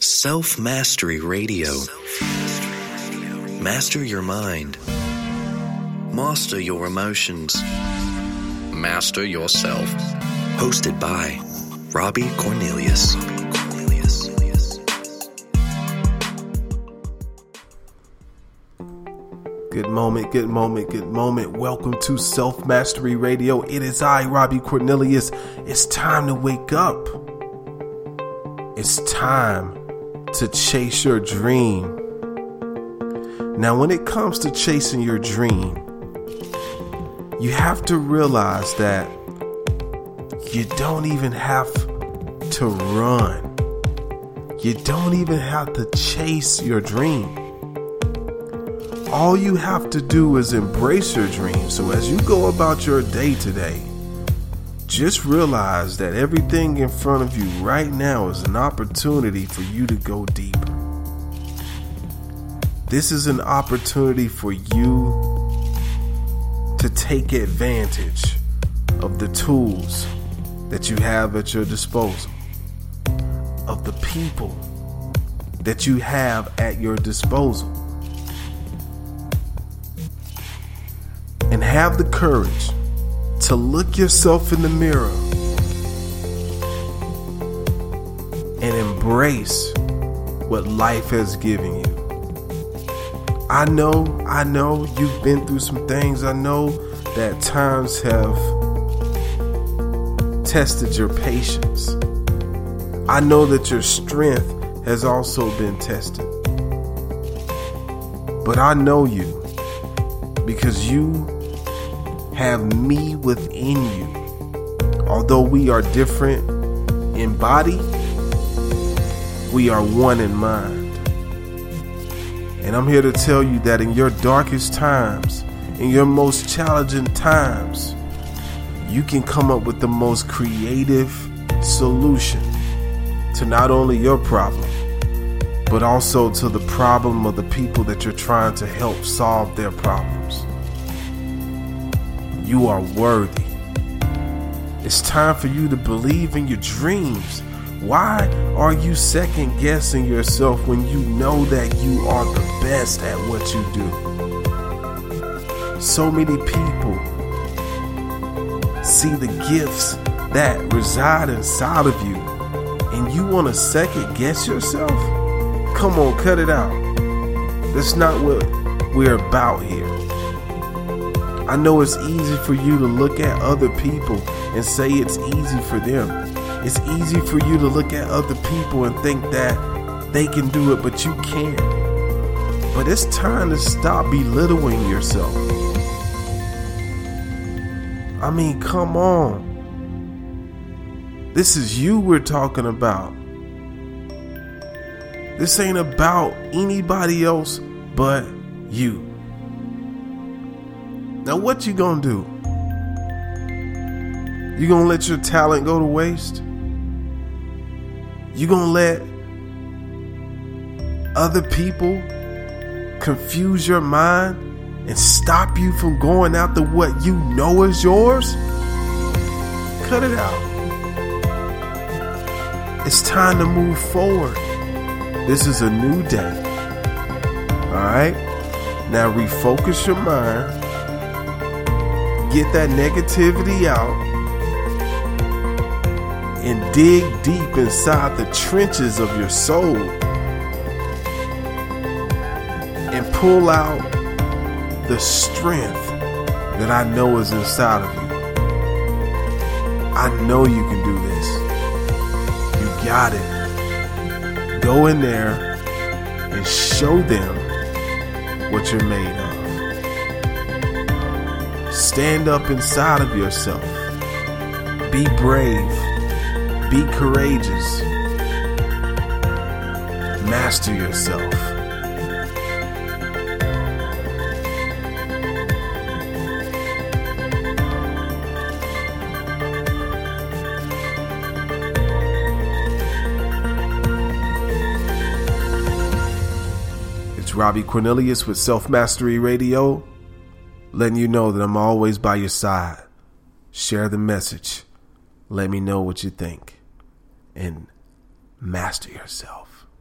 Self Mastery Radio. Master your mind. Master your emotions. Master yourself. Hosted by Robbie Cornelius. Good moment, good moment, good moment. Welcome to Self Mastery Radio. It is I, Robbie Cornelius. It's time to wake up. It's time to chase your dream. Now, when it comes to chasing your dream, you have to realize that you don't even have to run. You don't even have to chase your dream all you have to do is embrace your dream. So as you go about your day today, just realize that everything in front of you right now is an opportunity for you to go deeper. This is an opportunity for you to take advantage of the tools that you have at your disposal, of the people that you have at your disposal. and have the courage to look yourself in the mirror and embrace what life has given you. I know, I know you've been through some things. I know that times have tested your patience. I know that your strength has also been tested. But I know you because you have me within you. Although we are different in body, we are one in mind. And I'm here to tell you that in your darkest times, in your most challenging times, you can come up with the most creative solution to not only your problem, but also to the problem of the people that you're trying to help solve their problems. You are worthy. It's time for you to believe in your dreams. Why are you second guessing yourself when you know that you are the best at what you do? So many people see the gifts that reside inside of you, and you want to second guess yourself? Come on, cut it out. That's not what we're about here. I know it's easy for you to look at other people and say it's easy for them. It's easy for you to look at other people and think that they can do it, but you can't. But it's time to stop belittling yourself. I mean, come on. This is you we're talking about. This ain't about anybody else but you. Now, what you gonna do? You gonna let your talent go to waste? You gonna let other people confuse your mind and stop you from going after what you know is yours? Cut it out. It's time to move forward. This is a new day. All right? Now refocus your mind get that negativity out and dig deep inside the trenches of your soul and pull out the strength that I know is inside of you. I know you can do this. You got it. Go in there and show them what you're made of. Stand up inside of yourself. Be brave. Be courageous. Master yourself. It's Robbie Cornelius with Self Mastery Radio letting you know that I'm always by your side. Share the message. Let me know what you think. And master yourself.